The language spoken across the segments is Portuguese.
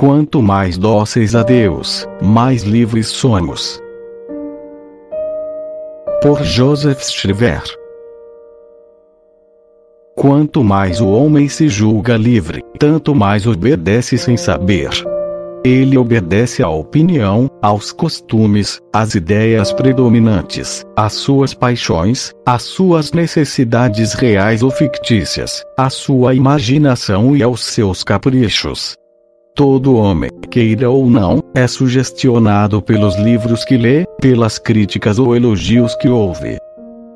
Quanto mais dóceis a Deus, mais livres somos. Por Joseph Shriver. Quanto mais o homem se julga livre, tanto mais obedece sem saber. Ele obedece à opinião, aos costumes, às ideias predominantes, às suas paixões, às suas necessidades reais ou fictícias, à sua imaginação e aos seus caprichos. Todo homem, queira ou não, é sugestionado pelos livros que lê, pelas críticas ou elogios que ouve.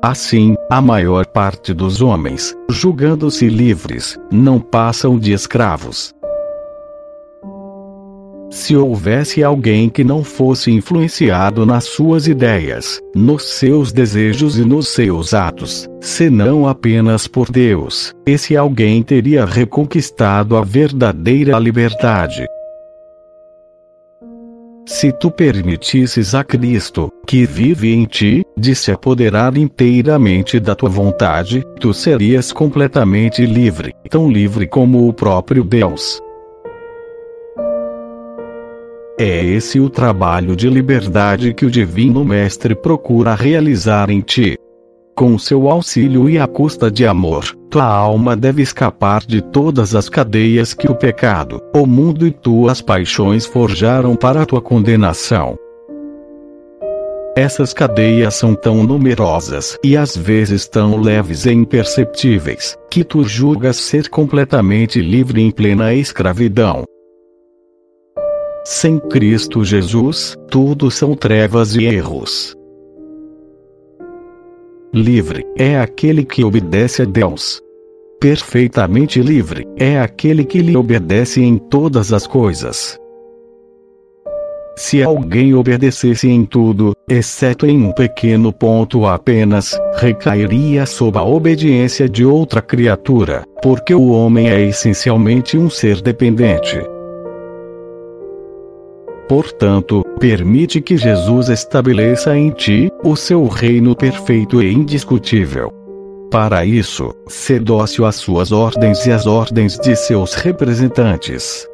Assim, a maior parte dos homens, julgando-se livres, não passam de escravos. Se houvesse alguém que não fosse influenciado nas suas ideias, nos seus desejos e nos seus atos, senão apenas por Deus, esse alguém teria reconquistado a verdadeira liberdade. Se tu permitisses a Cristo, que vive em ti, de se apoderar inteiramente da tua vontade, tu serias completamente livre, tão livre como o próprio Deus. É esse o trabalho de liberdade que o Divino Mestre procura realizar em ti. Com seu auxílio e à custa de amor, tua alma deve escapar de todas as cadeias que o pecado, o mundo e tuas paixões forjaram para tua condenação. Essas cadeias são tão numerosas e às vezes tão leves e imperceptíveis, que tu julgas ser completamente livre em plena escravidão. Sem Cristo Jesus, tudo são trevas e erros. Livre é aquele que obedece a Deus. Perfeitamente livre é aquele que lhe obedece em todas as coisas. Se alguém obedecesse em tudo, exceto em um pequeno ponto apenas, recairia sob a obediência de outra criatura, porque o homem é essencialmente um ser dependente. Portanto, permite que Jesus estabeleça em ti o seu reino perfeito e indiscutível. Para isso, sê dócil às suas ordens e às ordens de seus representantes.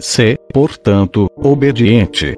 Sê, portanto, obediente,